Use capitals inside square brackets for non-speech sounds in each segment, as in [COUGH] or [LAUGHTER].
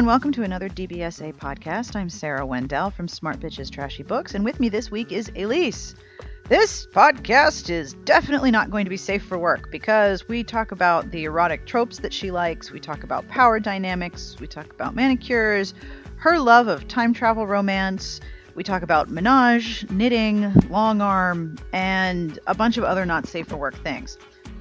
and welcome to another DBSA podcast. I'm Sarah Wendell from Smart Bitches Trashy Books, and with me this week is Elyse. This podcast is definitely not going to be safe for work because we talk about the erotic tropes that she likes, we talk about power dynamics, we talk about manicures, her love of time travel romance, we talk about menage, knitting, long arm, and a bunch of other not safe for work things.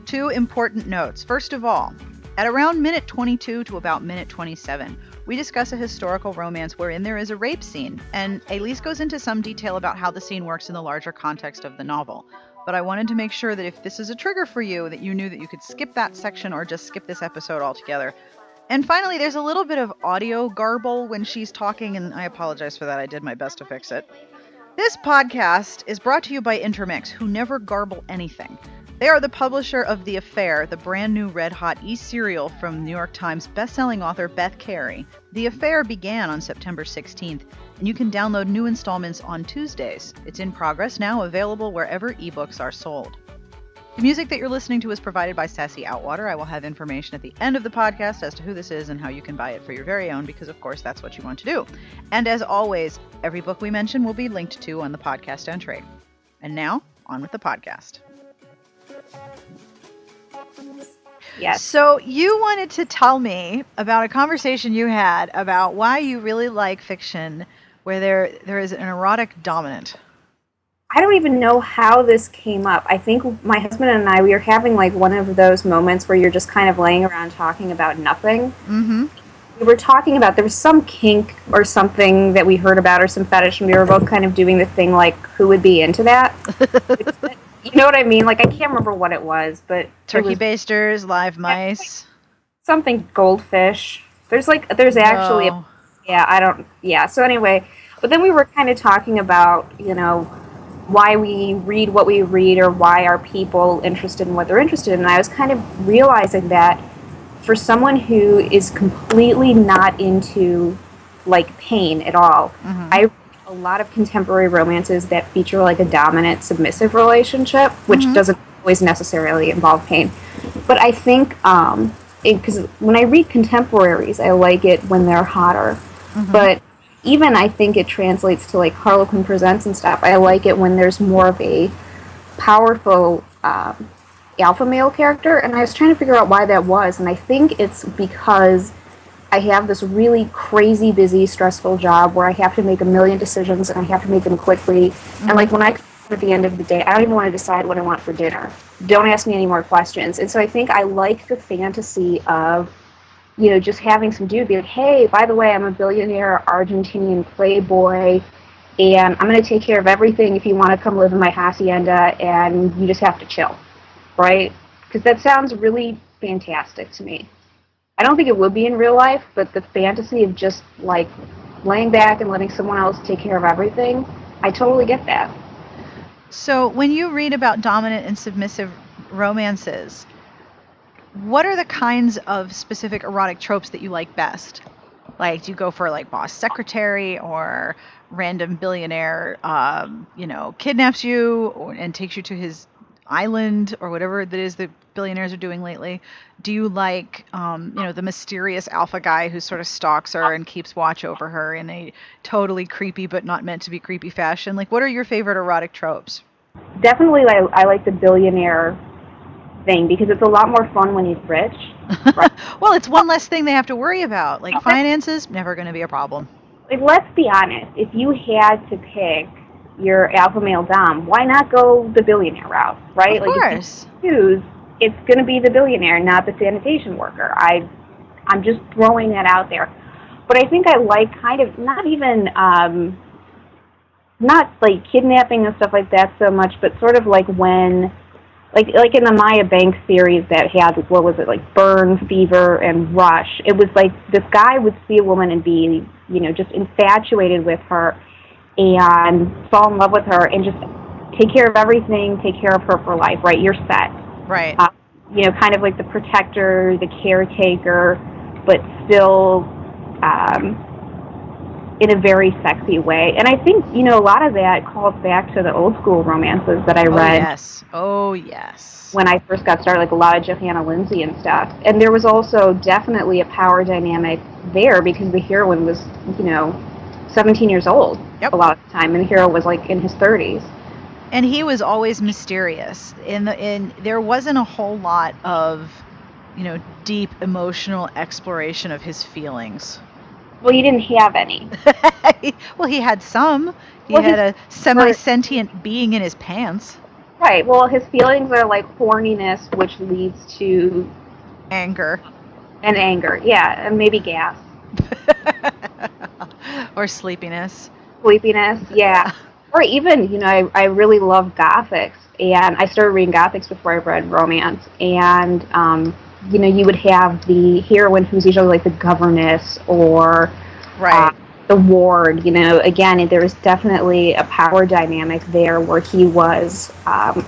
Two important notes. First of all, at around minute 22 to about minute 27, we discuss a historical romance wherein there is a rape scene, and Elyse goes into some detail about how the scene works in the larger context of the novel. But I wanted to make sure that if this is a trigger for you, that you knew that you could skip that section or just skip this episode altogether. And finally, there's a little bit of audio garble when she's talking, and I apologize for that. I did my best to fix it. This podcast is brought to you by Intermix, who never garble anything. They are the publisher of The Affair, the brand new red hot e serial from New York Times bestselling author Beth Kery. The Affair began on September 16th, and you can download new installments on Tuesdays. It's in progress now, available wherever ebooks are sold. The music that you're listening to is provided by Sassy Outwater. I will have information at the end of the podcast as to who this is and how you can buy it for your very own, because of course that's what you want to do. And as always, every book we mention will be linked to on the podcast entry. And now, on with the podcast. Yes. So you wanted to tell me about a conversation you had about why you really like fiction where there there is an erotic dominant. I don't even know how this came up. I think my husband and I we were having like one of those moments where you're just kind of laying around talking about nothing. Mm-hmm. We were talking about there was some kink or something that we heard about or some fetish, and we were both kind of doing the thing like who would be into that. [LAUGHS] you know what I mean? Like I can't remember what it was, but Turkey was basters, live mice. something goldfish. There's like there's actually a yeah i don't yeah so anyway but then we were kind of talking about you know why we read what we read or why are people interested in what they're interested in and i was kind of realizing that for someone who is completely not into like pain at all Mhm. i a lot of contemporary romances that feature like a dominant submissive relationship which Mhm. doesn't always necessarily involve pain but i think um because when i read contemporaries i like it when they're hotter Mhm. but even I think it translates to like Harlequin Presents and stuff. I like it when there's more of a powerful um, alpha male character, and I was trying to figure out why that was, and I think it's because I have this really crazy, busy, stressful job where I have to make a million decisions and I have to make them quickly. And mm-hmm. like when I come at the end of the day, I don't even want to decide what I want for dinner. Don't ask me any more questions. And so I think I like the fantasy of you know, just having some dude be like, hey, by the way, I'm a billionaire Argentinian playboy, and I'm going to take care of everything if you want to come live in my hacienda, and you just have to chill, right? Because that sounds really fantastic to me. I don't think it would be in real life, but the fantasy of just like laying back and letting someone else take care of everything, I totally get that. So when you read about dominant and submissive romances, what are the kinds of specific erotic tropes that you like best? Like, do you go for like boss secretary or random billionaire, um, you know, kidnaps you and takes you to his island or whatever that is that billionaires are doing lately? Do you like, um, you know, the mysterious alpha guy who sort of stalks her and keeps watch over her in a totally creepy but not meant to be creepy fashion? Like, what are your favorite erotic tropes? Definitely, I, I like the billionaire thing because it's a lot more fun when he's rich. [LAUGHS] well, it's one less thing they have to worry about. Like [LAUGHS] finances, never going to be a problem. like let's be honest, if you had to pick your alpha male dom, why not go the billionaire route, right? Of like course. if you choose, it's going to be the billionaire, not the sanitation worker. I, I'm just throwing that out there. But I think I like kind of not even um, not like kidnapping and stuff like that so much, but sort of like when. Like like in the Maya Banks series that had what was it like Burn, Fever, and Rush. It was like this guy would see a woman and be you know just infatuated with her, and fall in love with her and just take care of everything, take care of her for life. Right, you're set. Right. Uh, you know, kind of like the protector, the caretaker, but still um, in a very sexy way. And I think you know a lot of that calls back to the old school romances that I oh read yes. Oh yes. when I first got started, like a lot of Johanna Lindsey and stuff. And there was also definitely a power dynamic there because the heroine was, you know, 17 years old Yep. a lot of the time, and the hero was like in his 30s. and he was always mysterious in the in there wasn't a whole lot of you know deep emotional exploration of his feelings Well, you didn't have any. [LAUGHS] well he had some he Well, had a semi-sentient being in his pants Right. Well, his feelings are like horniness, which leads to anger And anger. Yeah, and maybe gas, [LAUGHS] [LAUGHS] or sleepiness sleepiness. Yeah. [LAUGHS] Or even, you know, I, I really love Gothics, and I started reading Gothics before I read romance, and um, you know, you would have the heroine who's usually like the governess or right uh, the ward. You know, again, there was definitely a power dynamic there where he was, um,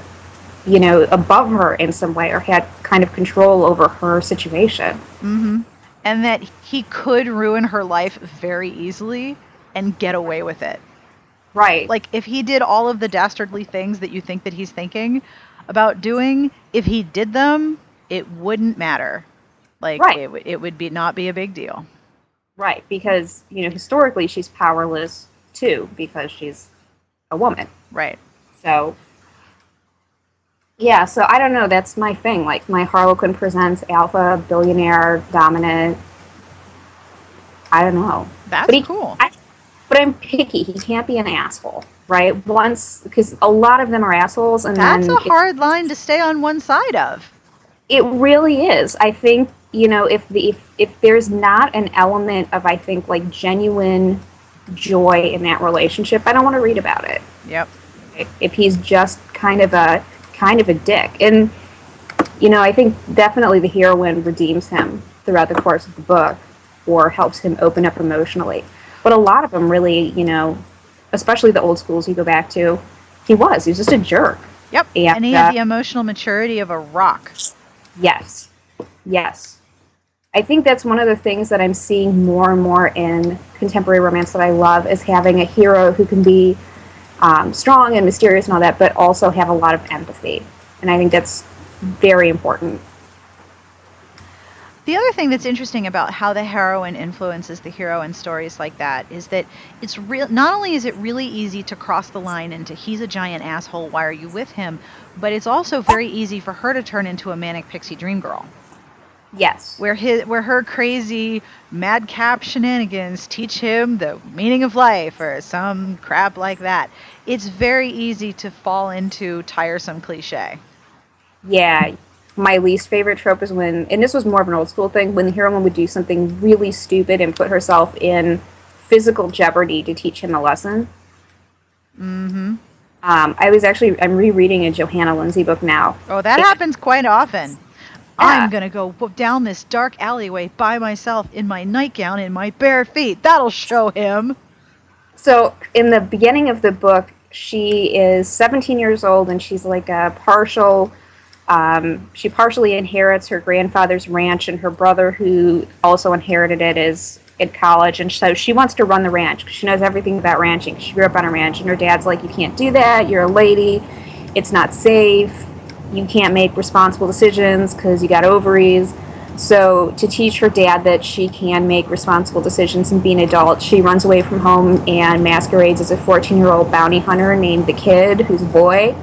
you know, above her in some way or had kind of control over her situation. hmm and that he could ruin her life very easily and get away with it Right. like if he did all of the dastardly things that you think that he's thinking about doing if he did them it wouldn't matter like Right. it, w- it would be not be a big deal Right, because you know historically she's powerless too because she's a woman. right So yeah, so I don't know. That's my thing. Like my Harlequin presents alpha billionaire dominant. I don't know, that's But he- cool I, but I'm picky. He can't be an asshole, right? Once because a lot of them are assholes, and that's a hard line to stay on one side of It really is. I think you know if the if, if there's not an element of I think like genuine joy in that relationship, I don't want to read about it. yep If he's just kind of a kind of a dick, and you know I think definitely the heroine redeems him throughout the course of the book, or helps him open up emotionally. But a lot of them really, you know, especially the old schools you go back to, he was. He was just a jerk. yep Yeah, and he had uh, the emotional maturity of a rock Yes. Yes. I think that's one of the things that I'm seeing more and more in contemporary romance that I love is having a hero who can be um, strong and mysterious and all that, but also have a lot of empathy. And I think that's very important. The other thing that's interesting about how the heroine influences the hero in stories like that is that it's real. Not only is it really easy to cross the line into he's a giant asshole, why are you with him? But it's also very easy for her to turn into a manic pixie dream girl, Yes. where his, where her crazy madcap shenanigans teach him the meaning of life or some crap like that. It's very easy to fall into tiresome cliche. Yeah. My least favorite trope is when, and this was more of an old school thing, when the heroine would do something really stupid and put herself in physical jeopardy to teach him a lesson. Mm-hmm. Um, I was actually, I'm rereading a Johanna Lindsey book now. Oh, that Yeah. happens quite often. I'm gonna go down this dark alleyway by myself in my nightgown in my bare feet. That'll show him. So in the beginning of the book, she is 17 years old and she's like a partial. Um, she partially inherits her grandfather's ranch, and her brother, who also inherited it, is at college, and so she wants to run the ranch because she knows everything about ranching. She grew up on a ranch, and her dad's like, "You can't do that. You're a lady. It's not safe. You can't make responsible decisions because you got ovaries." So, to teach her dad that she can make responsible decisions and be an adult, she runs away from home and masquerades as a 14 year old bounty hunter named the Kid, who's a boy,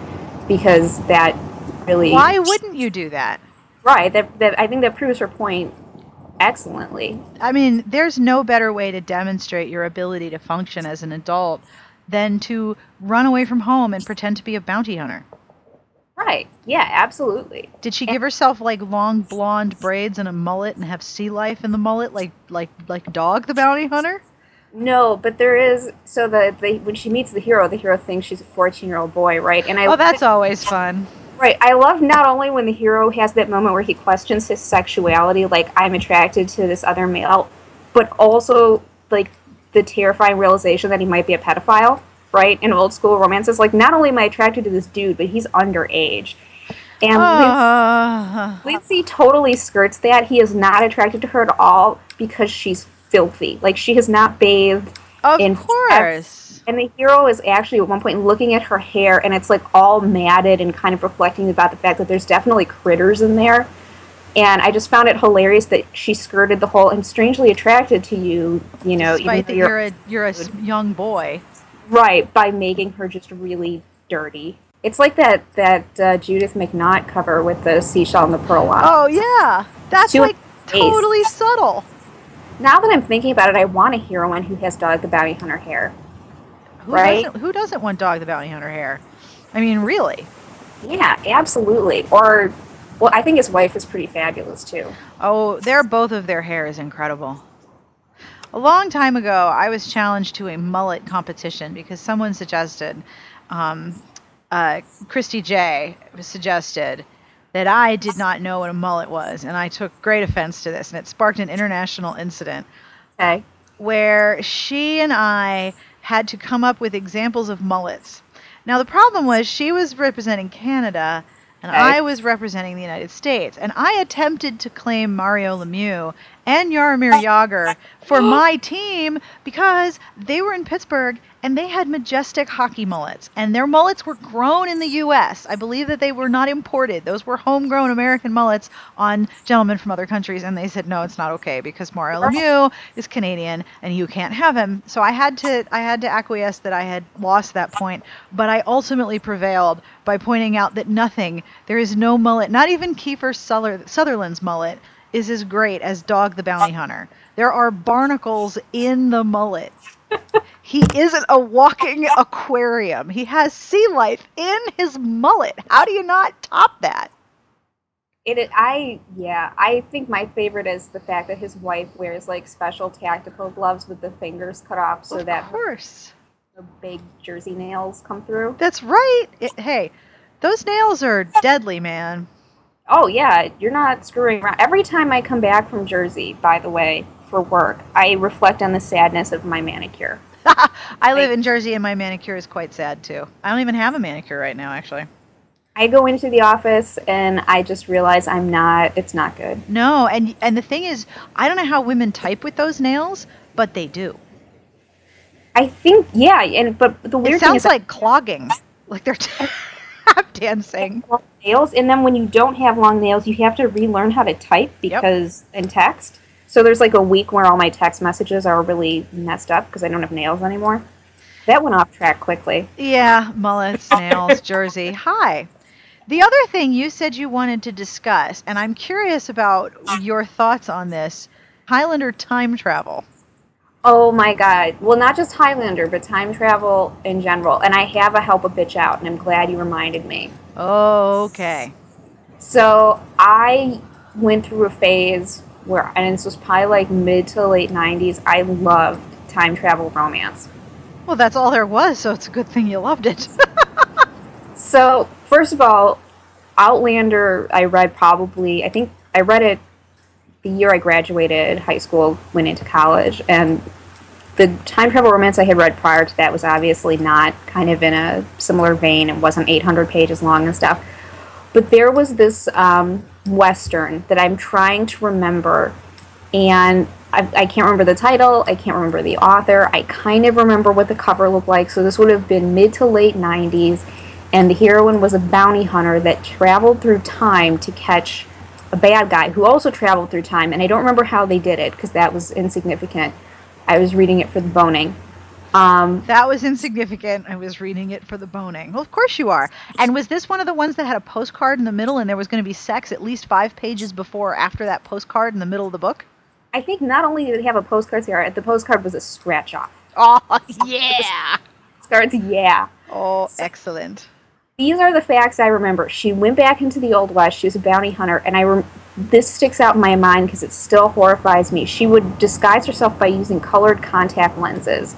because that really. Why wouldn't you do that? Right. That, that, I think that proves her point excellently. I mean, there's no better way to demonstrate your ability to function as an adult than to run away from home and pretend to be a bounty hunter. Right. Yeah, absolutely. Did she give herself like long blonde braids and a mullet and have sea life in the mullet like like like Dog the bounty hunter? No, but there is. So the, the when she meets the hero, the hero thinks she's a 14 year old boy, right? And I Oh, that's always fun. Right. I love not only when the hero has that moment where he questions his sexuality, like I'm attracted to this other male, but also like the terrifying realization that he might be a pedophile, right? In old school romances, like not only am I attracted to this dude, but he's underage. And Ah. Lindsey, Lindsey totally skirts that. He is not attracted to her at all because she's filthy. Like she has not bathed of in course. and the hero is actually at one point looking at her hair, and it's like all matted and kind of reflecting about the fact that there's definitely critters in there. And I just found it hilarious that she skirted the whole. I'm strangely attracted to you, you know, Despite even though you're a you're a young boy. Right by making her just really dirty. It's like that that uh, Judith McNaught cover with the seashell and the pearl on. Oh yeah, that's She like face. totally subtle. Now that I'm thinking about it, I want a heroine who has Dog the Bounty Hunter hair. Who Right? doesn't Who doesn't want Dog the Bounty Hunter hair? I mean, really. Yeah, absolutely. Or, well, I think his wife is pretty fabulous too. Oh, their both of their hair is incredible. A long time ago, I was challenged to a mullet competition because someone suggested, um, uh, Christy J suggested that I did not know what a mullet was, and I took great offense to this, and it sparked an international incident Okay. where she and I had to come up with examples of mullets. Now, the problem was she was representing Canada and. I was representing the United States. And I attempted to claim Mario Lemieux and Jaromir Jagr for [GASPS] my team because they were in Pittsburgh and they had majestic hockey mullets. And their mullets were grown in the U.S. I believe that they were not imported. Those were homegrown American mullets on gentlemen from other countries. And they said, no, it's not okay because Mario Lemieux is Canadian and you can't have him. So I had to I had to acquiesce that I had lost that point, but I ultimately prevailed by pointing out that nothing, there is no mullet, not even Kiefer Suther- Sutherland's mullet is as great as Dog the Bounty Hunter. There are barnacles in the mullet. He isn't a walking aquarium. He has sea life in his mullet. How do you not top that? It, it- I yeah, I think my favorite is the fact that his wife wears like special tactical gloves with the fingers cut off so of that course. the big jersey nails come through. That's right. It- hey, those nails are deadly, man. Oh yeah, you're not screwing around. Every time I come back from Jersey, by the way, for work, I reflect on the sadness of my manicure. [LAUGHS] I live in Jersey and my manicure is quite sad too. I don't even have a manicure right now, actually. I go into the office and I just realize I'm not. It's not good. No, and and the thing is, I don't know how women type with those nails, but they do. I think yeah, and but the weird It thing sounds is like clogging, like they're [LAUGHS] tap dancing. [LAUGHS] nails, and then when you don't have long nails, you have to relearn how to type because in text. So there's like a week where all my text messages are really messed up because I don't have nails anymore. That went off track quickly. Yeah, mullets, nails, Jersey. Hi. The other thing you said you wanted to discuss, and I'm curious about your thoughts on this Highlander time travel. Oh my god. Well, not just Highlander, but time travel in general. And I have a help a bitch out, and I'm glad you reminded me. Oh, Okay. So I went through a phase where, and this was probably like mid to late 90s, I loved time travel romance. Well, that's all there was, so it's a good thing you loved it. [LAUGHS] So, first of all, Outlander, I read probably, I think I read it the year I graduated high school, went into college, and the time travel romance I had read prior to that was obviously not kind of in a similar vein. It wasn't 800 pages long and stuff. But there was this um, Western that I'm trying to remember, and I, I can't remember the title, I can't remember the author, I kind of remember what the cover looked like. So, this would have been mid to late 90s and the heroine was a bounty hunter that traveled through time to catch a bad guy who also traveled through time. And i don't remember how they did it because that was insignificant. I was reading it for the boning um, that was insignificant. I was reading it for the boning. Well, of course you are. And was this one of the ones that had a postcard in the middle and there was going to be sex at least five pages before or after that postcard in the middle of the book? i think not only did it have a postcard here the postcard was a scratch off [LAUGHS] Oh, yeah. cards yeah Oh, excellent. these are the facts I remember. She went back into the Old West. She was a bounty hunter, and I rem- this sticks out in my mind because it still horrifies me. She would disguise herself by using colored contact lenses.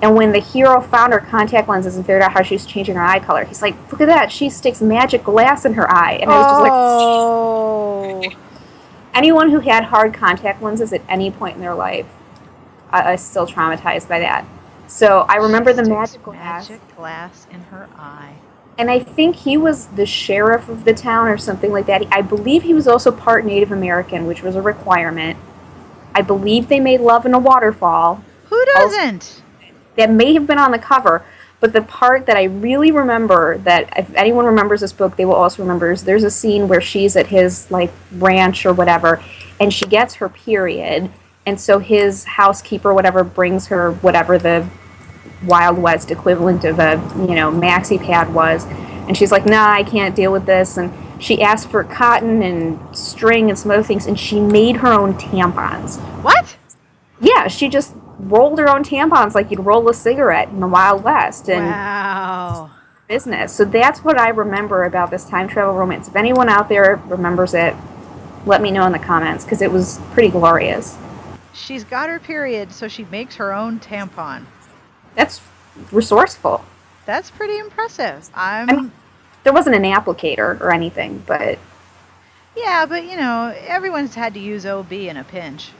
And when the hero found her contact lenses and figured out how she was changing her eye color, he's like, "Look at that! She sticks magic glass in her eye." And I was just like, oh. [LAUGHS] anyone who had hard contact lenses at any point in their life uh, is still traumatized by that. So I remember the magic glass. Magic glass in her eye. and I think he was the sheriff of the town or something like that. I believe he was also part Native American, which was a requirement. I believe they made love in a waterfall. Who doesn't? That may have been on the cover, But the part that I really remember that if anyone remembers this book, they will also remember is there's a scene where she's at his like ranch or whatever, and she gets her period, and so his housekeeper, whatever, brings her whatever the Wild West equivalent of a you know maxi pad was, and she's like, "Nah, I can't deal with this." And she asked for cotton and string and some other things, and she made her own tampons. What? Yeah, she just rolled her own tampons like you'd roll a cigarette in the Wild West. And wow. Business. So that's what I remember about this time travel romance. If anyone out there remembers it, let me know in the comments because it was pretty glorious. She's got her period, so she makes her own tampon. That's resourceful. That's pretty impressive. I'm. I mean, there wasn't an applicator or anything, but. Yeah, but you know, everyone's had to use OB in a pinch.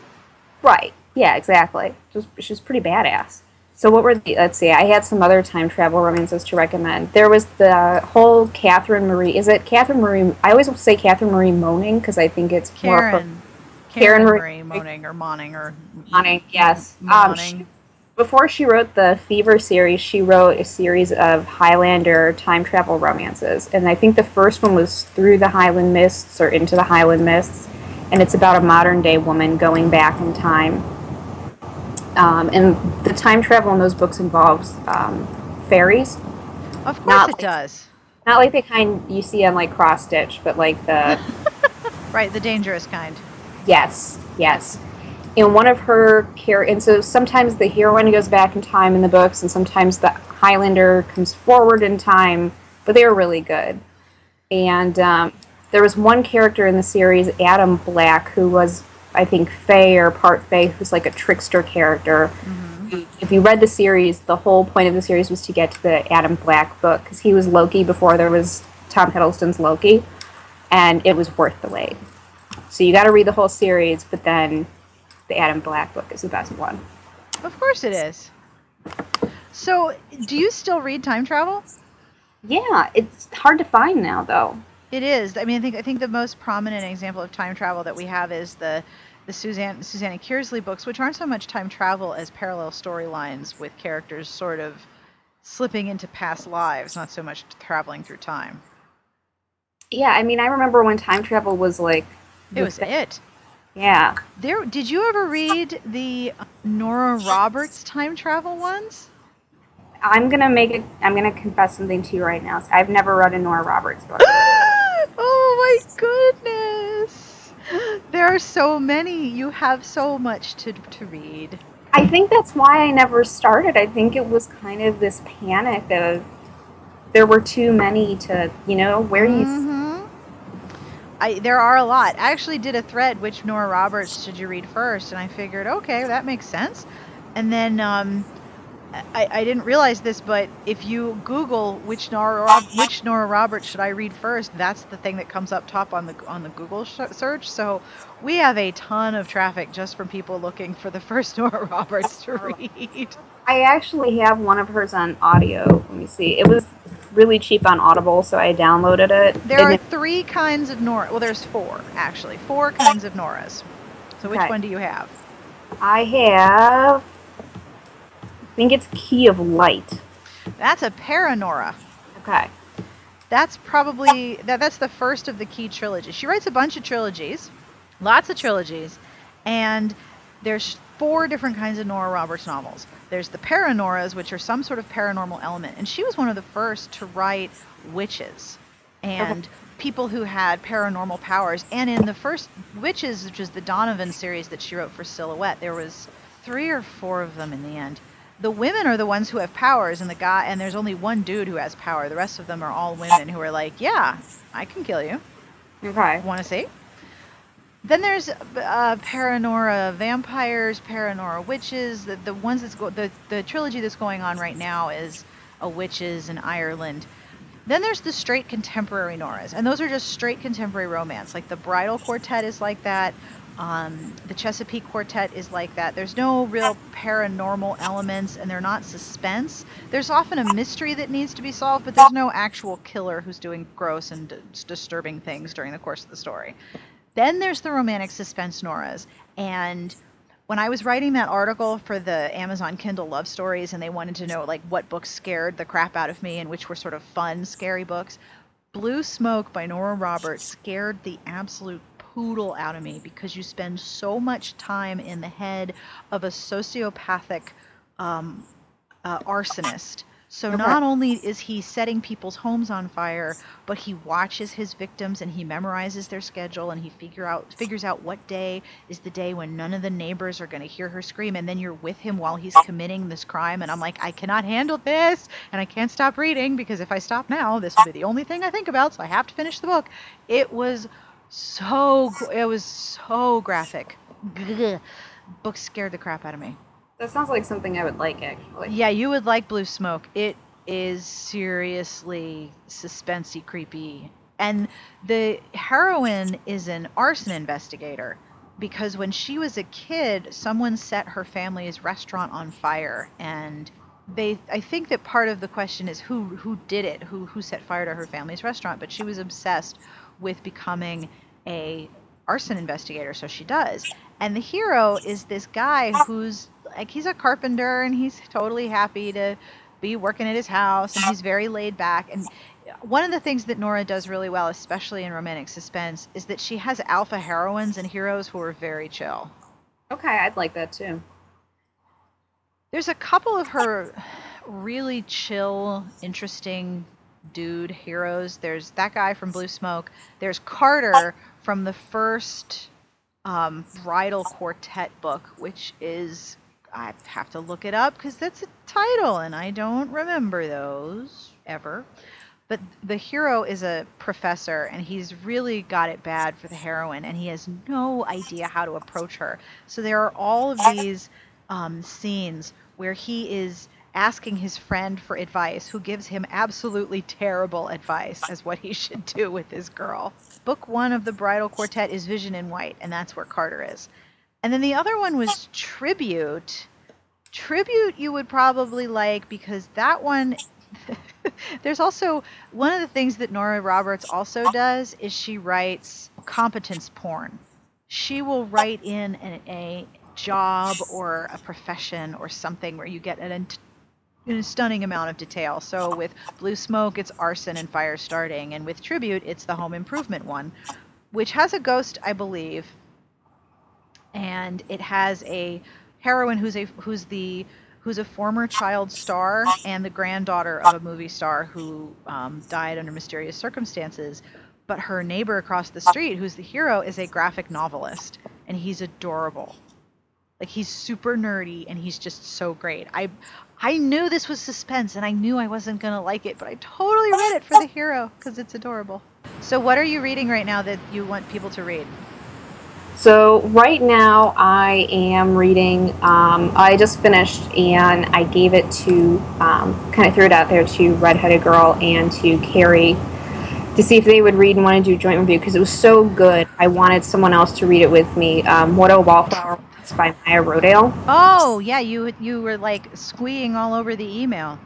Right. Yeah, exactly. She was, she was pretty badass. So what were the? Let's see. I had some other time travel romances to recommend. There was the whole Catherine Marie. Is it Catherine Marie? I always say Catherine Marie Moning because I think it's Karen. more. Karen, Karen Marie Moning or Moaning or Moaning. Yes. Um, she, before she wrote the Fever series, she wrote a series of Highlander time travel romances, and I think the first one was Through the Highland Mists or Into the Highland Mists, and it's about a modern day woman going back in time um, and the time travel in those books involves um, fairies. Of course not it like, does. Not like the kind you see on like cross stitch, but like the [LAUGHS] right, the dangerous kind. Yes, yes. And one of her care, and so sometimes the heroine goes back in time in the books, and sometimes the Highlander comes forward in time. But they were really good. And um, there was one character in the series, Adam Black, who was I think Fae or part Fae, who's like a trickster character. Mm-hmm. If you read the series, the whole point of the series was to get to the Adam Black book because he was Loki before there was Tom Hiddleston's Loki, and it was worth the wait. So you got to read the whole series, but then the Adam Black book is the best one. Of course it is. So, do you still read time travel? Yeah, it's hard to find now though. It is. I mean, I think I think the most prominent example of time travel that we have is the the Suzanne Susanna Kearsley books, which aren't so much time travel as parallel storylines with characters sort of slipping into past lives, not so much traveling through time. Yeah, I mean, I remember when time travel was like it was thing. it. Yeah. There. Did you ever read the Nora Roberts time travel ones? I'm gonna make it. I'm gonna confess something to you right now. I've never read a Nora Roberts book. [GASPS] [GASPS] my goodness! There are so many. You have so much to to read. I think that's why I never started. I think it was kind of this panic of there were too many to, you know, where do you. Mm-hmm. I, there are a lot. I actually did a thread, which Nora Roberts should you read first? And I figured, okay, that makes sense. And then um, I, I didn't realize this, but if you Google which Nora which Nora Roberts should I read first, that's the thing that comes up top on the on the Google sh- search. So we have a ton of traffic just from people looking for the [LAUGHS] first Nora Roberts to oh. read. I actually have one of hers on audio. Let me see. It was really cheap on Audible, so I downloaded it. There are three kinds of Nora. Well, there's four actually. Four kinds of Noras. So which one do you have? I have think it's Key of Light. That's a Paranora. Okay. That's probably that. That's the first of the Key trilogy. She writes a bunch of trilogies, lots of trilogies, and there's four different kinds of Nora Roberts novels. There's the Paranoras, which are some sort of paranormal element, and she was one of the first to write witches and okay. people who had paranormal powers. And in the first Witches, which is the Donovan series that she wrote for Silhouette, there was three or four of them in the end the women are the ones who have powers and the guy and there's only one dude who has power. The rest of them are all women who are like yeah i can kill you. Okay. Want to see? Then there's uh, paranora vampires paranora witches. The, the ones that's go- the, the trilogy that's going on right now is a witches in ireland. Then there's the straight contemporary noras and those are just straight contemporary romance. Like the bridal quartet is like that um, the Chesapeake Quartet is like that. There's no real paranormal elements, and they're not suspense. There's often a mystery that needs to be solved, but there's no actual killer who's doing gross and d- disturbing things during the course of the story. Then there's the romantic suspense Noras, and when I was writing that article for the Amazon Kindle Love Stories, and they wanted to know like what books scared the crap out of me and which were sort of fun, scary books, Blue Smoke by Nora Roberts scared the absolute poodle out of me because you spend so much time in the head of a sociopathic um, uh, arsonist so okay. not only is he setting people's homes on fire, but he watches his victims and he memorizes their schedule and he figure out figures out what day is the day when none of the neighbors are going to hear her scream and then you're with him while he's committing this crime and I'm like I cannot handle this and I can't stop reading because if I stop now this will be the only thing I think about so I have to finish the book. It was so it was so graphic. Book scared the crap out of me. That sounds like something I would like, actually. Yeah, you would like Blue Smoke. It is seriously suspensey, creepy. And the heroine is an arson investigator because when she was a kid, someone set her family's restaurant on fire and they I think that part of the question is who who did it, who who set fire to her family's restaurant, but she was obsessed with becoming a arson investigator, so she does. And the hero is this guy who's like he's a carpenter and he's totally happy to be working at his house and he's very laid back and one of the things that Nora does really well, especially in romantic suspense, is that she has alpha heroines and heroes who are very chill. Okay, I'd like that too. There's a couple of her really chill, interesting dude heroes. There's that guy from Blue Smoke. There's Carter from the first um, Bridal Quartet book, which is I have to look it up because that's a title and I don't remember those ever. But the hero is a professor and he's really got it bad for the heroine and he has no idea how to approach her. So there are all of these um, scenes where he is asking his friend for advice who gives him absolutely terrible advice as what he should do with his girl. Book one of the Bridal Quartet is Vision in White, and that's where Carter is. And then the other one was Tribute. Tribute you would probably like because that one [LAUGHS] there's also one of the things that Nora Roberts also does is she writes competence porn. She will write in an, a job or a profession or something where you get an, an, a stunning amount of detail. So with Blue Smoke, it's arson and fire starting, and with Tribute, it's the home improvement one, which has a ghost, I believe, and it has a heroine who's a who's the who's a former child star and the granddaughter of a movie star who um, died under mysterious circumstances. But her neighbor across the street, who's the hero, is a graphic novelist, and he's adorable. Like he's super nerdy, and he's just so great. I I knew this was suspense, and I knew I wasn't gonna like it, but I totally read it for the hero because it's adorable. So, what are you reading right now that you want people to read? So right now I am reading. Um, I just finished and I gave it to um, kind of threw it out there to Redheaded Girl and to Carrie to see if they would read and want to do a joint review because it was so good. I wanted someone else to read it with me. Um, what a Wallflower by Maya Rodale. Oh yeah, you you were like squeeing all over the email.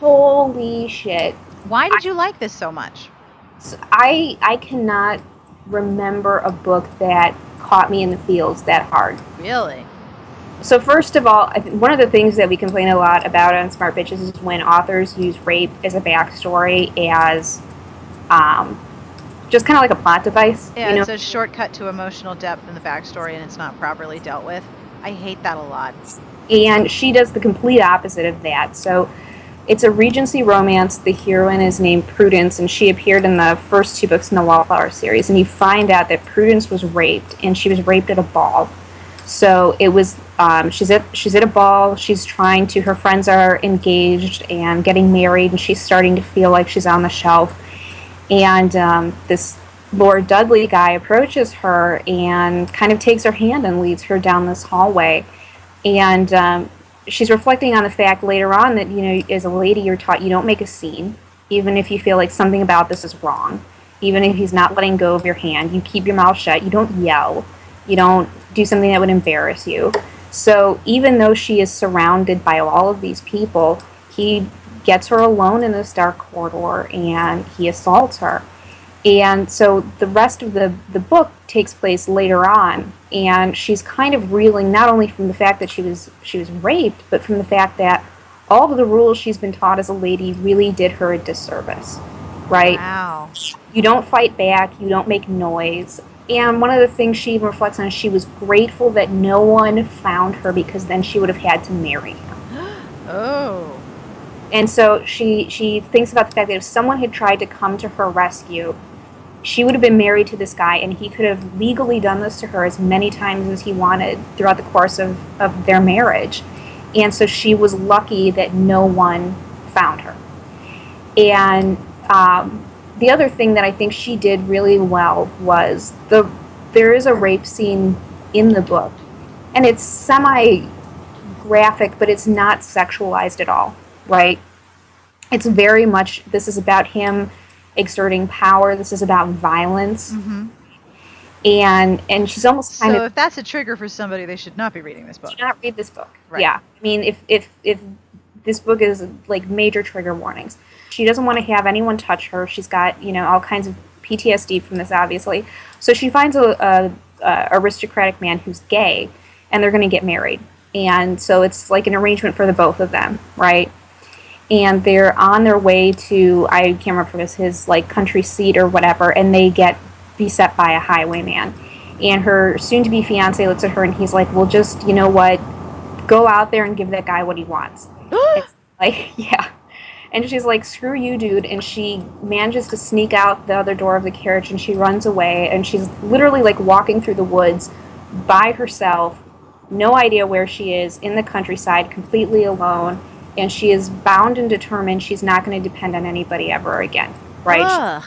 Holy shit! Why did I, you like this so much? I I cannot remember a book that caught me in the feels that hard. Really? So first of all, one of the things that we complain a lot about on Smart Bitches is when authors use rape as a backstory as um, just kind of like a plot device. Yeah, you know? it's a shortcut to emotional depth in the backstory, and it's not properly dealt with. I hate that a lot. And she does the complete opposite of that. So it's a Regency romance. The heroine is named Prudence, and she appeared in the first two books in the Wallflower series. And you find out that Prudence was raped, and she was raped at a ball. So it was um, she's at she's at a ball. She's trying to. Her friends are engaged and getting married, and she's starting to feel like she's on the shelf. And um, this Lord Dudley guy approaches her and kind of takes her hand and leads her down this hallway. And um, she's reflecting on the fact later on that you know as a lady you're taught you don't make a scene even if you feel like something about this is wrong even if he's not letting go of your hand you keep your mouth shut you don't yell you don't do something that would embarrass you so even though she is surrounded by all of these people he gets her alone in this dark corridor and he assaults her And so the rest of the, the book takes place later on, and she's kind of reeling not only from the fact that she was she was raped, but from the fact that all of the rules she's been taught as a lady really did her a disservice. Right? Wow. You don't fight back, you don't make noise. And one of the things she even reflects on is she was grateful that no one found her because then she would have had to marry him. [GASPS] Oh. And so she she thinks about the fact that if someone had tried to come to her rescue, she would have been married to this guy and he could have legally done this to her as many times as he wanted throughout the course of, of their marriage. And so she was lucky that no one found her. And um, the other thing that I think she did really well was the there is a rape scene in the book, and it's semi graphic, but it's not sexualized at all, right? It's very much this is about him exerting power. This is about violence. Mm-hmm. And and she's almost kind so of if that's a trigger for somebody, they should not be reading this book. do not read this book. Right. Yeah. I mean if if if this book is like major trigger warnings. She doesn't want to have anyone touch her. She's got, you know, all kinds of PTSD from this obviously. So she finds a, a, a aristocratic man who's gay and they're going to get married. And so it's like an arrangement for the both of them, right? And they're on their way to I can't remember if it was his like country seat or whatever, and they get beset by a highwayman. And her soon-to-be fiance looks at her and he's like, "Well, just you know what, go out there and give that guy what he wants." [GASPS] it's like, [LAUGHS] yeah. And she's like, "Screw you, dude!" And she manages to sneak out the other door of the carriage and she runs away. And she's literally like walking through the woods by herself, no idea where she is in the countryside, completely alone and she is bound and determined she's not going to depend on anybody ever again, right? Ugh.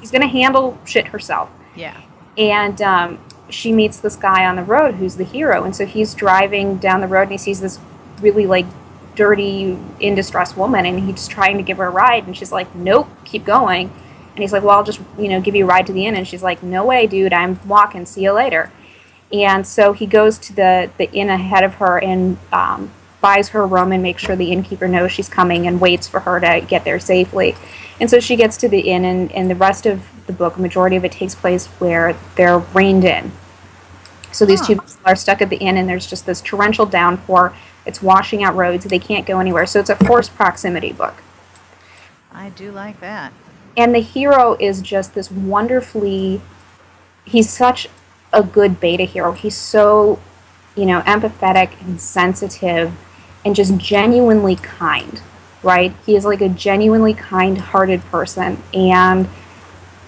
She's going to handle shit herself. Yeah. And um, she meets this guy on the road who's the hero, and so he's driving down the road and he sees this really like dirty, in distress woman, and he's trying to give her a ride, and she's like, "Nope, keep going." And he's like, "Well, I'll just you know give you a ride to the inn," and she's like, "No way, dude, I'm walking. See you later." And so he goes to the the inn ahead of her and um, buys her room and makes sure the innkeeper knows she's coming and waits for her to get there safely. And so she gets to the inn, and, and the rest of the book, majority of it takes place where they're rained in. So these Huh. two are stuck at the inn, and there's just this torrential downpour. It's washing out roads. They can't go anywhere. So it's a forced proximity book. I do like that. And the hero is just this wonderfully. He's such a good beta hero. He's so, you know, empathetic and sensitive and just genuinely kind, right? He is like a genuinely kind hearted person. And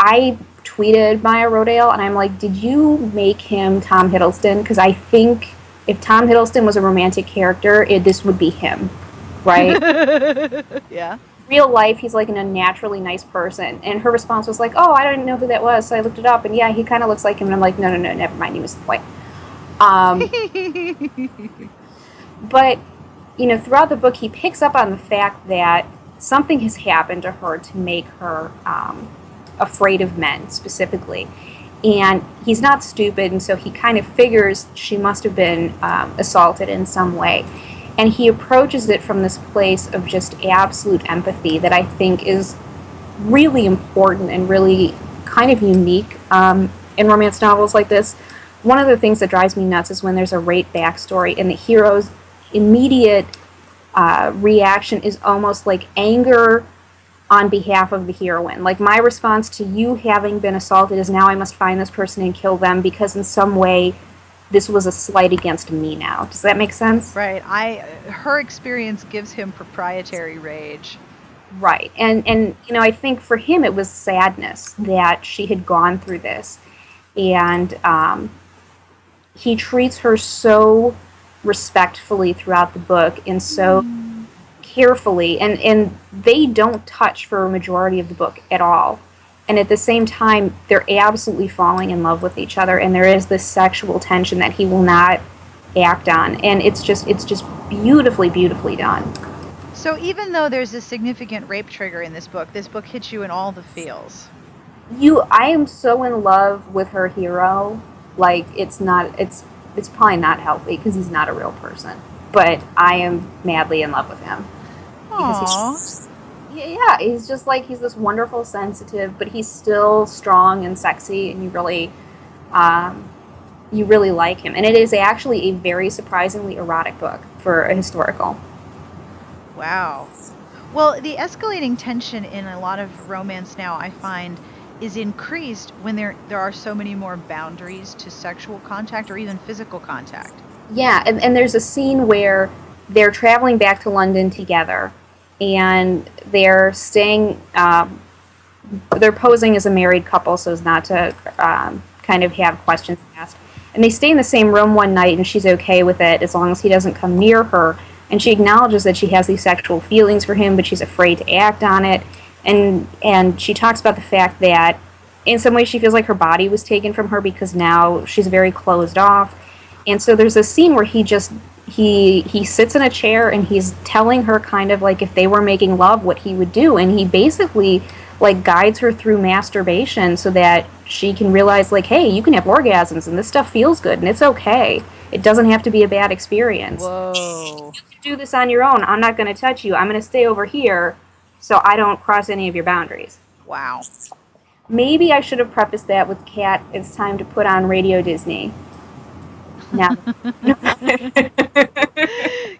I tweeted Maya Rodale and I'm like, did you make him Tom Hiddleston? Because I think if Tom Hiddleston was a romantic character, it, this would be him, right? [LAUGHS] yeah. real life, he's like an unnaturally nice person. And her response was like, "Oh, I didn't know who that was." So I looked it up, and yeah, he kind of looks like him. And I'm like, "No, no, no, never mind. He was the point." Um, [LAUGHS] but you know, throughout the book, he picks up on the fact that something has happened to her to make her um, afraid of men specifically. And he's not stupid, and so he kind of figures she must have been um, assaulted in some way. And he approaches it from this place of just absolute empathy that I think is really important and really kind of unique um, in romance novels like this. One of the things that drives me nuts is when there's a rape backstory and the hero's immediate uh, reaction is almost like anger on behalf of the heroine. Like my response to you having been assaulted is now I must find this person and kill them because in some way this was a slight against me now. Does that make sense? Right. I her experience gives him proprietary rage. Right. And and you know, I think for him it was sadness that she had gone through this. And um, he treats her so respectfully throughout the book and so carefully and and they don't touch for a majority of the book at all. And at the same time, they're absolutely falling in love with each other, and there is this sexual tension that he will not act on, and it's just it's just beautifully, beautifully done. So even though there's a significant rape trigger in this book, this book hits you in all the feels. you i am so in love with her hero like it's not it's it's probably not healthy because he's not a real person but i am madly in love with him Aww. he's yeah, he's just like he's this wonderful, sensitive, but he's still strong and sexy, and you really, um, you really like him. And it is actually a very surprisingly erotic book for a historical. Wow. Well, the escalating tension in a lot of romance now, I find, is increased when there there are so many more boundaries to sexual contact or even physical contact. Yeah, and, and there's a scene where they're traveling back to London together, and they're staying. Um, they're posing as a married couple so as not to um, kind of have questions asked. And they stay in the same room one night, and she's okay with it as long as he doesn't come near her. And she acknowledges that she has these sexual feelings for him, but she's afraid to act on it. And and she talks about the fact that in some way she feels like her body was taken from her because now she's very closed off. And so there's a scene where he just he he sits in a chair and he's telling her kind of like if they were making love what he would do. And he basically like guides her through masturbation so that she can realize like hey you can have orgasms and this stuff feels good and it's okay. It doesn't have to be a bad experience. Whoa. You can do this on your own. I'm not going to touch you. I'm going to stay over here so i don't cross any of your boundaries Wow. maybe i should have prefaced that with cat it's time to put on radio disney now [LAUGHS]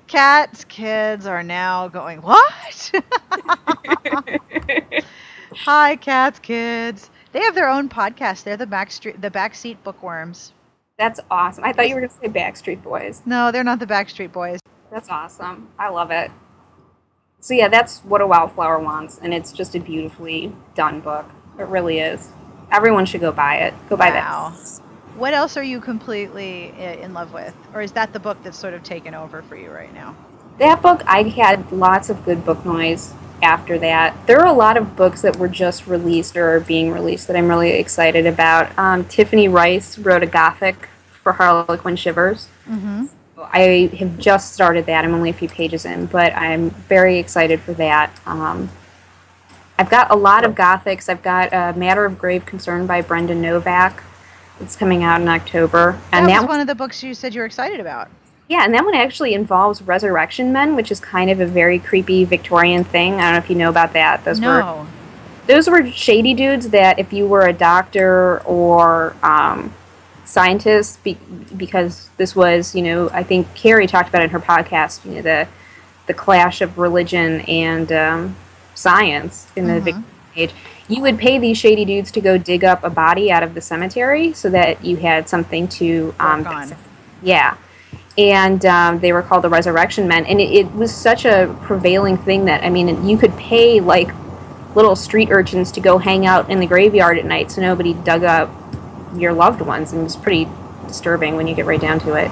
Cats kids are now going, What? [LAUGHS] Hi, Cats kids. They have their own podcast. They're the backstreet the backseat bookworms. that's awesome i thought you were going to say backstreet boys No, they're not the Backstreet Boys. That's awesome. I love it. So yeah, that's what a wildflower wants, and it's just a beautifully done book. It really is. Everyone should go buy it. Go buy Wow. What else are you completely in love with? Or is that the book that's sort of taken over for you right now? that. That book, I had lots of good book noise after that. There are a lot of books that were just released or are being released that I'm really excited about. Um, Tiffany Rice wrote a Gothic for Harlequin Shivers. Mm-hmm. I have just started that. I'm only a few pages in, but I'm very excited for that. Um, I've got a lot of gothics. I've got a Matter of Grave Concern by Brenda Novak. It's coming out in October, That and was that one of the books you said you were excited about. yeah, and that one actually involves resurrection men, which is kind of a very creepy Victorian thing. I don't know if you know about that. Those were those were shady dudes that if you were a doctor or um, scientist, be, because this was, you know, I think Carrie talked about it in her podcast, you know, the the clash of religion and um, science in the Mhm. Victorian age. You would pay these shady dudes to go dig up a body out of the cemetery so that you had something to um, on. yeah. And um, they were called the Resurrection Men. And it, it was such a prevailing thing that, I mean, you could pay like little street urchins to go hang out in the graveyard at night so nobody dug up your loved ones. And it's pretty disturbing when you get right down to it.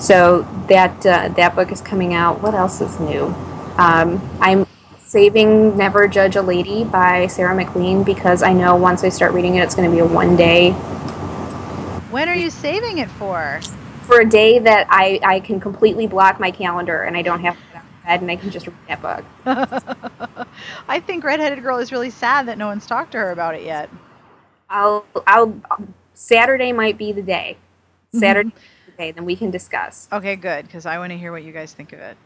So that, uh, that book is coming out. What else is new? Um, I'm saving Never Judge a Lady by Sarah MacLean because I know once I start reading it, it's going to be a one day When are you saving it for? for a day that I, I can completely block my calendar and I don't have to get out of bed and I can just read that book. [LAUGHS] I think Redheaded Girl is really sad that no one's talked to her about it yet. I'll I'll Saturday might be the day. Saturday the day, then we can discuss. Okay, good, because I want to hear what you guys think of it.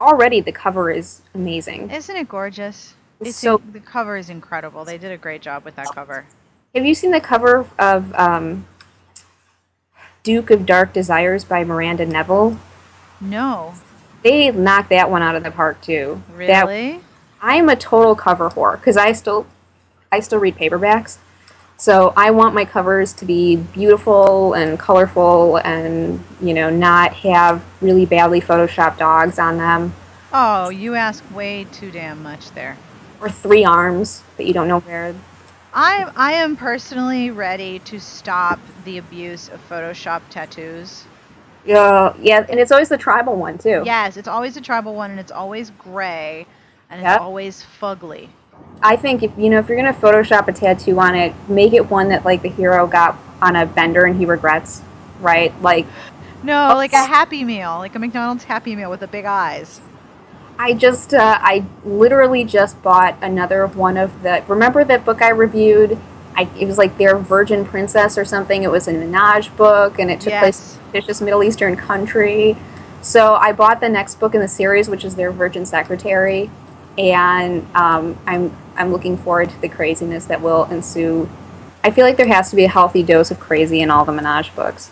Already the cover is amazing. Isn't it gorgeous? It's so- the cover is incredible. They did a great job with that cover. Have you seen the cover of um, Duke of Dark Desires by Miranda Neville? No, They knocked that one out of the park too. That really? I'm a total cover whore because I still I still read paperbacks. So I want my covers to be beautiful and colorful and you know not have really badly photoshopped dogs on them Oh, you ask way too damn much there. or three arms that you don't know where. I I am personally ready to stop the abuse of Photoshop tattoos. Yeah, yeah, and it's always the tribal one too. Yes, it's always a tribal one, and it's always gray, and it's always fugly. I think if you know if you're gonna Photoshop a tattoo on it, make it one that like the hero got on a bender and he regrets, right? Like No, like a Happy Meal, like a McDonald's Happy Meal with the big eyes. I just, uh, I literally just bought another one of the. Remember that book I reviewed? I, it was like their Virgin Princess or something. It was a menage book, and it took place Yes. in a fictitious Middle Eastern country. So I bought the next book in the series, which is their Virgin Secretary, and um, I'm I'm looking forward to the craziness that will ensue. I feel like there has to be a healthy dose of crazy in all the Menage books.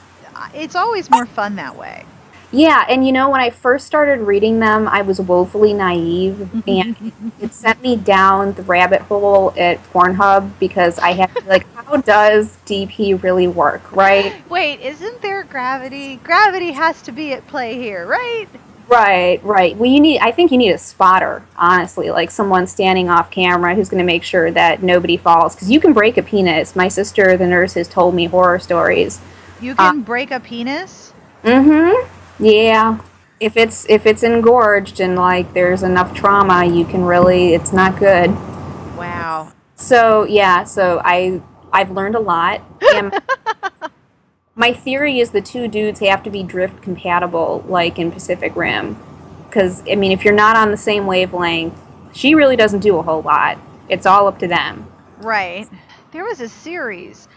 It's always more fun that way. Yeah, and you know, when I first started reading them, I was woefully naive, [LAUGHS] and it sent me down the rabbit hole at Pornhub because I had to be like, how does DP really work, right? Wait, isn't there gravity? Gravity has to be at play here, right? Right, right. Well, you need. I think you need a spotter, honestly, like someone standing off camera who's going to make sure that nobody falls. Because you can break a penis. My sister, the nurse, has told me horror stories. You can uh, break a penis. Mm-hmm. Yeah. If it's if it's engorged and like there's enough trauma, you can really. It's not good. Wow. So yeah. So I I've learned a lot. [LAUGHS] my theory is the two dudes have to be drift compatible, like in Pacific Rim. Because, I mean, if you're not on the same wavelength, she really doesn't do a whole lot. It's all up to them. Right. There was a series,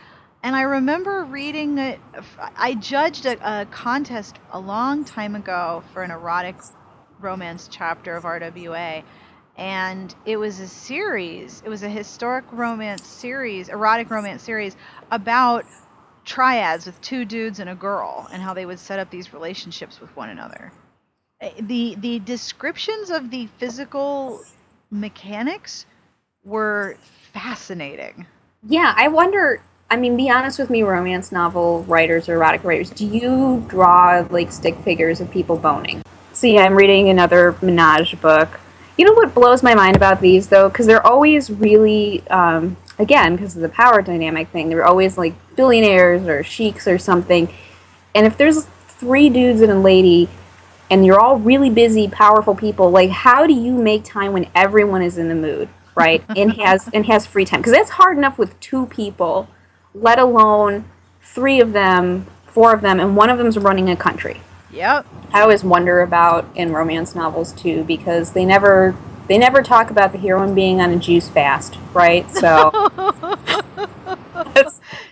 and I remember reading it. I judged a, a contest a long time ago for an erotic romance chapter of RWA and it was a series. It was a historic romance series, erotic romance series about triads with two dudes and a girl and how they would set up these relationships with one another. Eh, the the descriptions of the physical mechanics were fascinating. Yeah, I wonder I mean, be honest with me, romance novel writers or erotic writers, do you draw like stick figures of people boning? See, I'm reading another menage book. You know what blows my mind about these though? Because they're always really um, again because of the power dynamic thing they're always like billionaires or sheiks or something and if there's three dudes and a lady and you're all really busy powerful people like how do you make time when everyone is in the mood right [LAUGHS] and has and has free time because that's hard enough with two people let alone three of them four of them and one of them's running a country yep i always wonder about in romance novels too because they never they never talk about the heroine being on a juice fast, right? So. [LAUGHS]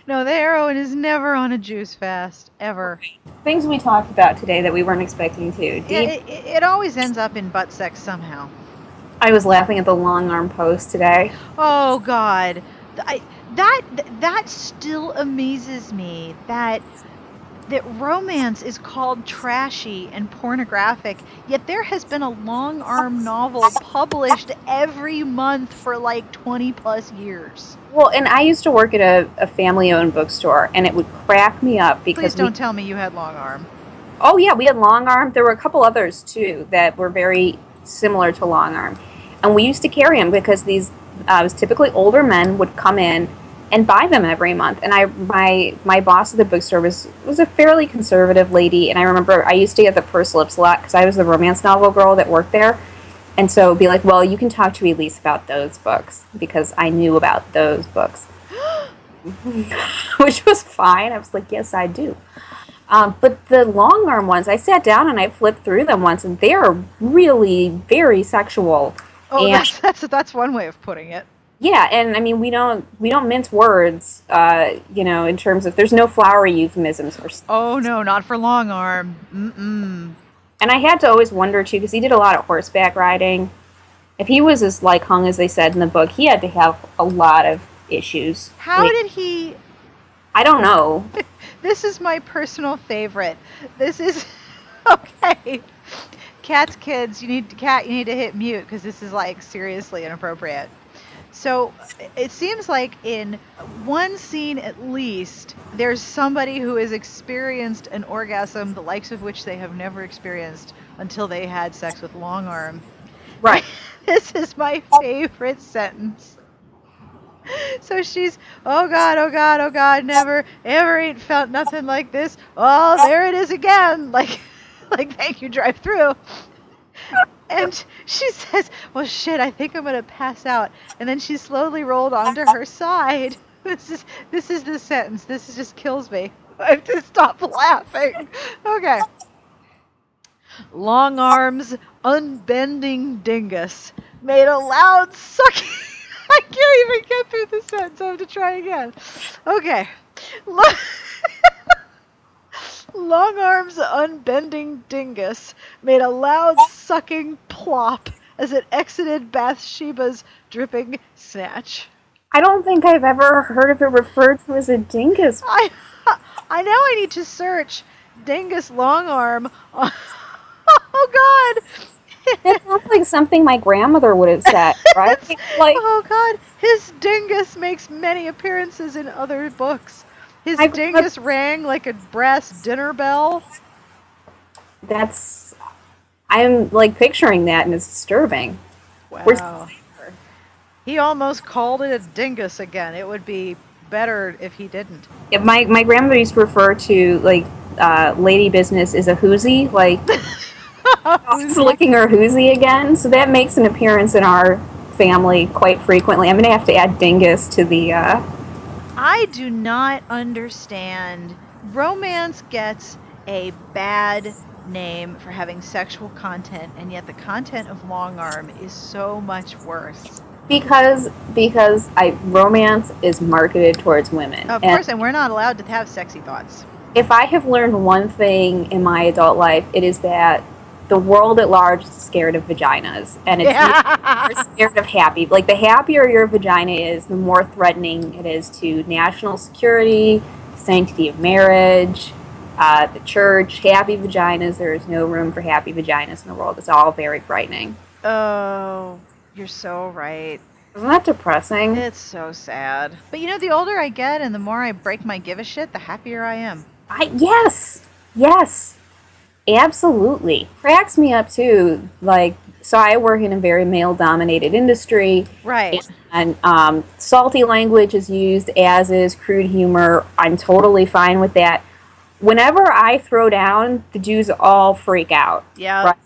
no, the heroine is never on a juice fast, ever. Things we talked about today that we weren't expecting to. Deep, it, it, it always ends up in butt sex somehow. I was laughing at the Longarm post today. Oh, God. I, that that still amazes me that that romance is called trashy and pornographic, yet there has been a Longarm novel published every month for like 20 plus years. Well, and I used to work at a, a family owned bookstore, and it would crack me up because. Please don't we, tell me you had Longarm. Oh, yeah, we had Longarm. There were a couple others too that were very similar to Longarm. And we used to carry them because these uh, was typically older men would come in and buy them every month. And I my my boss at the bookstore was was a fairly conservative lady, and I remember I used to get the purse lips a lot because I was the romance novel girl that worked there. And so be like, well, you can talk to Elyse about those books because I knew about those books, [GASPS] [LAUGHS] which was fine. I was like, yes, I do. Um, but the Longarm ones, I sat down and I flipped through them once, and they are really very sexual. Oh, and that's, that's that's one way of putting it. Yeah, and I mean we don't we don't mince words, uh, you know, in terms of there's no flowery euphemisms. Or, oh no, not for Longarm. Mm-mm. And I had to always wonder too, because he did a lot of horseback riding. If he was as like hung as they said in the book, he had to have a lot of issues. How like, did he? I don't know. [LAUGHS] this is my personal favorite. This is [LAUGHS] okay. Cat's kids, you need to cat. You need to hit mute because this is like seriously inappropriate. So it seems like in one scene at least, there's somebody who has experienced an orgasm the likes of which they have never experienced until they had sex with Longarm. Right. [LAUGHS] this is my favorite sentence. So she's, oh God, oh God, oh God, never, ever ain't felt nothing like this. Oh, there it is again. [LAUGHS] Like, like, thank you, drive through and she says, "Well, shit, I think I'm gonna pass out." And then she slowly rolled onto her side. [LAUGHS] This is this is the sentence. This just kills me. [LAUGHS] I have to stop laughing. [LAUGHS] Okay. Long arms, unbending dingus made a loud sucking. I can't even get through the sentence. I have to try again. Okay. Look. Longarm's unbending dingus made a loud sucking plop as it exited Bathsheba's dripping snatch. I don't think I've ever heard of it referred to as a dingus. I, [LAUGHS] I now I need to search dingus longarm. [LAUGHS] oh God! That sounds like something my grandmother would have said, [LAUGHS] right? like, oh God, his dingus makes many appearances in other books. His dingus rang like a brass dinner bell. That's, I'm like picturing that, and it's disturbing. Wow. He almost called it a dingus again. It would be better if he didn't. Yeah, my my grandmother used to refer to like uh, lady business is a hoozy, like [LAUGHS] [LAUGHS] licking her hoozy again. So that makes an appearance in our family quite frequently. I'm gonna have to add dingus to the. Uh... I do not understand. Romance gets a bad name for having sexual content, and yet the content of Longarm is so much worse. Because because I romance is marketed towards women. Of and course, and we're not allowed to have sexy thoughts. If I have learned one thing in my adult life, it is that the world at large is scared of vaginas, and it's yeah. scared of happy. Like the happier your vagina is, the more threatening it is to national security, sanctity of marriage, uh, the church. Happy vaginas. There is no room for happy vaginas in the world. It's all very frightening. Oh, you're so right. Isn't that depressing? It's so sad. But you know, the older I get and the more I break my give a shit, the happier I am. I yes, yes, absolutely. Cracks me up too. Like, so I work in a very male-dominated industry, right? And um, salty language is used, as is crude humor. I'm totally fine with that. Whenever I throw down, the Jews all freak out. Yeah. Right?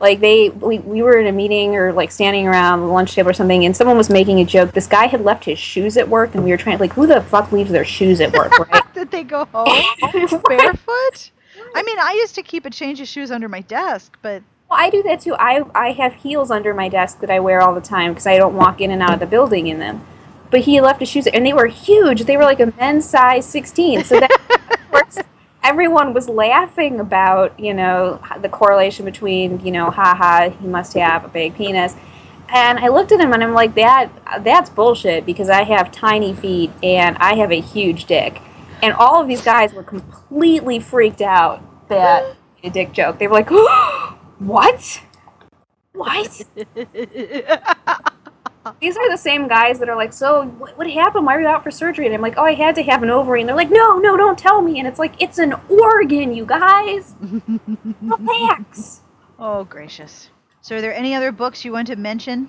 Like they, we, we were in a meeting or like standing around the lunch table or something, and someone was making a joke. This guy had left his shoes at work, and we were trying like, who the fuck leaves their shoes at work? [LAUGHS] Right? Did they go home [LAUGHS] barefoot? I mean, I used to keep a change of shoes under my desk, but well, I do that too. I I have heels under my desk that I wear all the time because I don't walk in and out of the building in them. But he left his shoes, and they were huge. They were like a men's size sixteen. So that [LAUGHS] everyone was laughing about, you know, the correlation between, you know, haha, he must have a big penis. And I looked at him and I'm like, that that's bullshit because I have tiny feet and I have a huge dick. And all of these guys were completely freaked out that a dick joke. They were like, [GASPS] "What? What?" [LAUGHS] These are the same guys that are like, so what, what, happened? Why were you out for surgery? And I'm like, oh, I had to have an ovary. And they're like, no, no, don't tell me. And it's like, it's an organ, you guys. Relax. [LAUGHS] Oh, gracious. So, are there any other books you want to mention?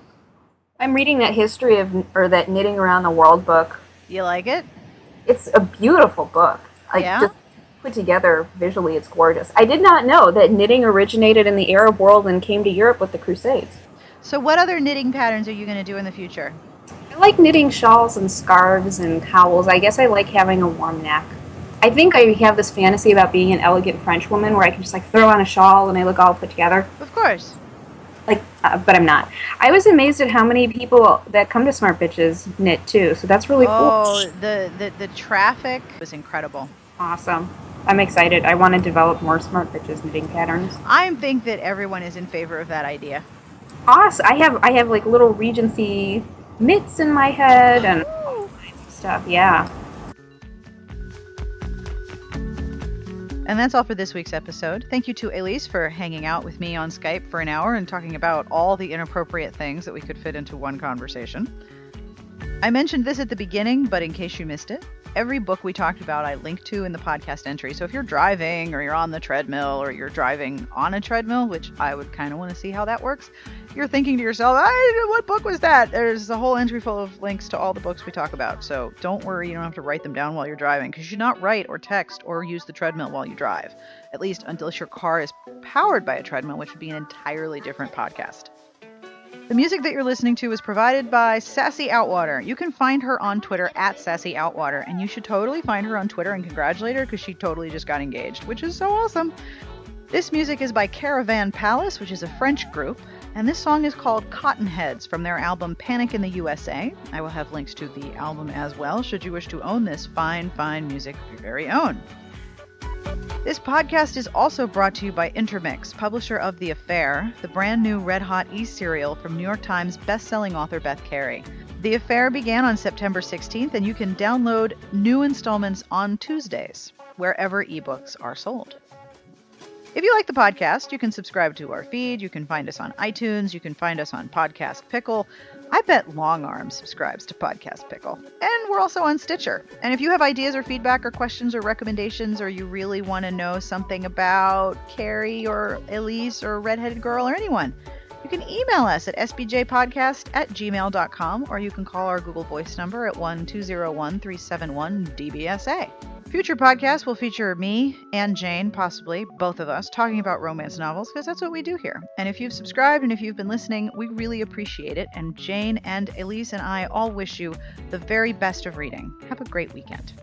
I'm reading that history of, or that knitting around the world book. You like it? It's a beautiful book. Like, yeah. Just put together visually, it's gorgeous. I did not know that knitting originated in the Arab world and came to Europe with the Crusades. So, what other knitting patterns are you going to do in the future? I like knitting shawls and scarves and cowls. I guess I like having a warm neck. I think I have this fantasy about being an elegant French woman where I can just like throw on a shawl and I look all put together. Of course. Like, uh, but I'm not. I was amazed at how many people that come to Smart Bitches knit too. So that's really oh, cool. Oh, the, the the traffic was incredible. Awesome. I'm excited. I want to develop more Smart Bitches knitting patterns. I think that everyone is in favor of that idea awesome. I have I have like little Regency mitts in my head and all kinds [GASPS] of stuff. Yeah. And that's all for this week's episode. Thank you to Elyse for hanging out with me on Skype for an hour and talking about all the inappropriate things that we could fit into one conversation. I mentioned this at the beginning, but in case you missed it, every book we talked about I linked to in the podcast entry. So if you're driving or you're on the treadmill or you're driving on a treadmill, which I would kind of want to see how that works, you're thinking to yourself, I, what book was that? There's a whole entry full of links to all the books we talk about. So don't worry, you don't have to write them down while you're driving because you should not write or text or use the treadmill while you drive, at least unless your car is powered by a treadmill, which would be an entirely different podcast. The music that you're listening to is provided by Sassy Outwater. You can find her on Twitter at Sassy Outwater, and you should totally find her on Twitter and congratulate her because she totally just got engaged, which is so awesome. This music is by Caravan Palace, which is a French group, and this song is called Cottonheads from their album Panic in the USA. I will have links to the album as well, should you wish to own this fine, fine music of your very own. This podcast is also brought to you by Intermix, publisher of The Affair, the brand new red hot e serial from New York Times bestselling author Beth Kery. The Affair began on September 16th, and you can download new installments on Tuesdays, wherever ebooks are sold. If you like the podcast, you can subscribe to our feed. You can find us on iTunes. You can find us on Podcast Pickle. I bet Longarm subscribes to Podcast Pickle. And we're also on Stitcher. And if you have ideas or feedback or questions or recommendations, or you really want to know something about Carrie or Elyse or Redheaded Girl or anyone, you can email us at sbjpodcast at gmail.com or you can call our Google Voice number at 1 201 371 DBSA. Future podcasts will feature me and Jane, possibly both of us, talking about romance novels because that's what we do here. And if you've subscribed and if you've been listening, we really appreciate it. And Jane and Elyse and I all wish you the very best of reading. Have a great weekend.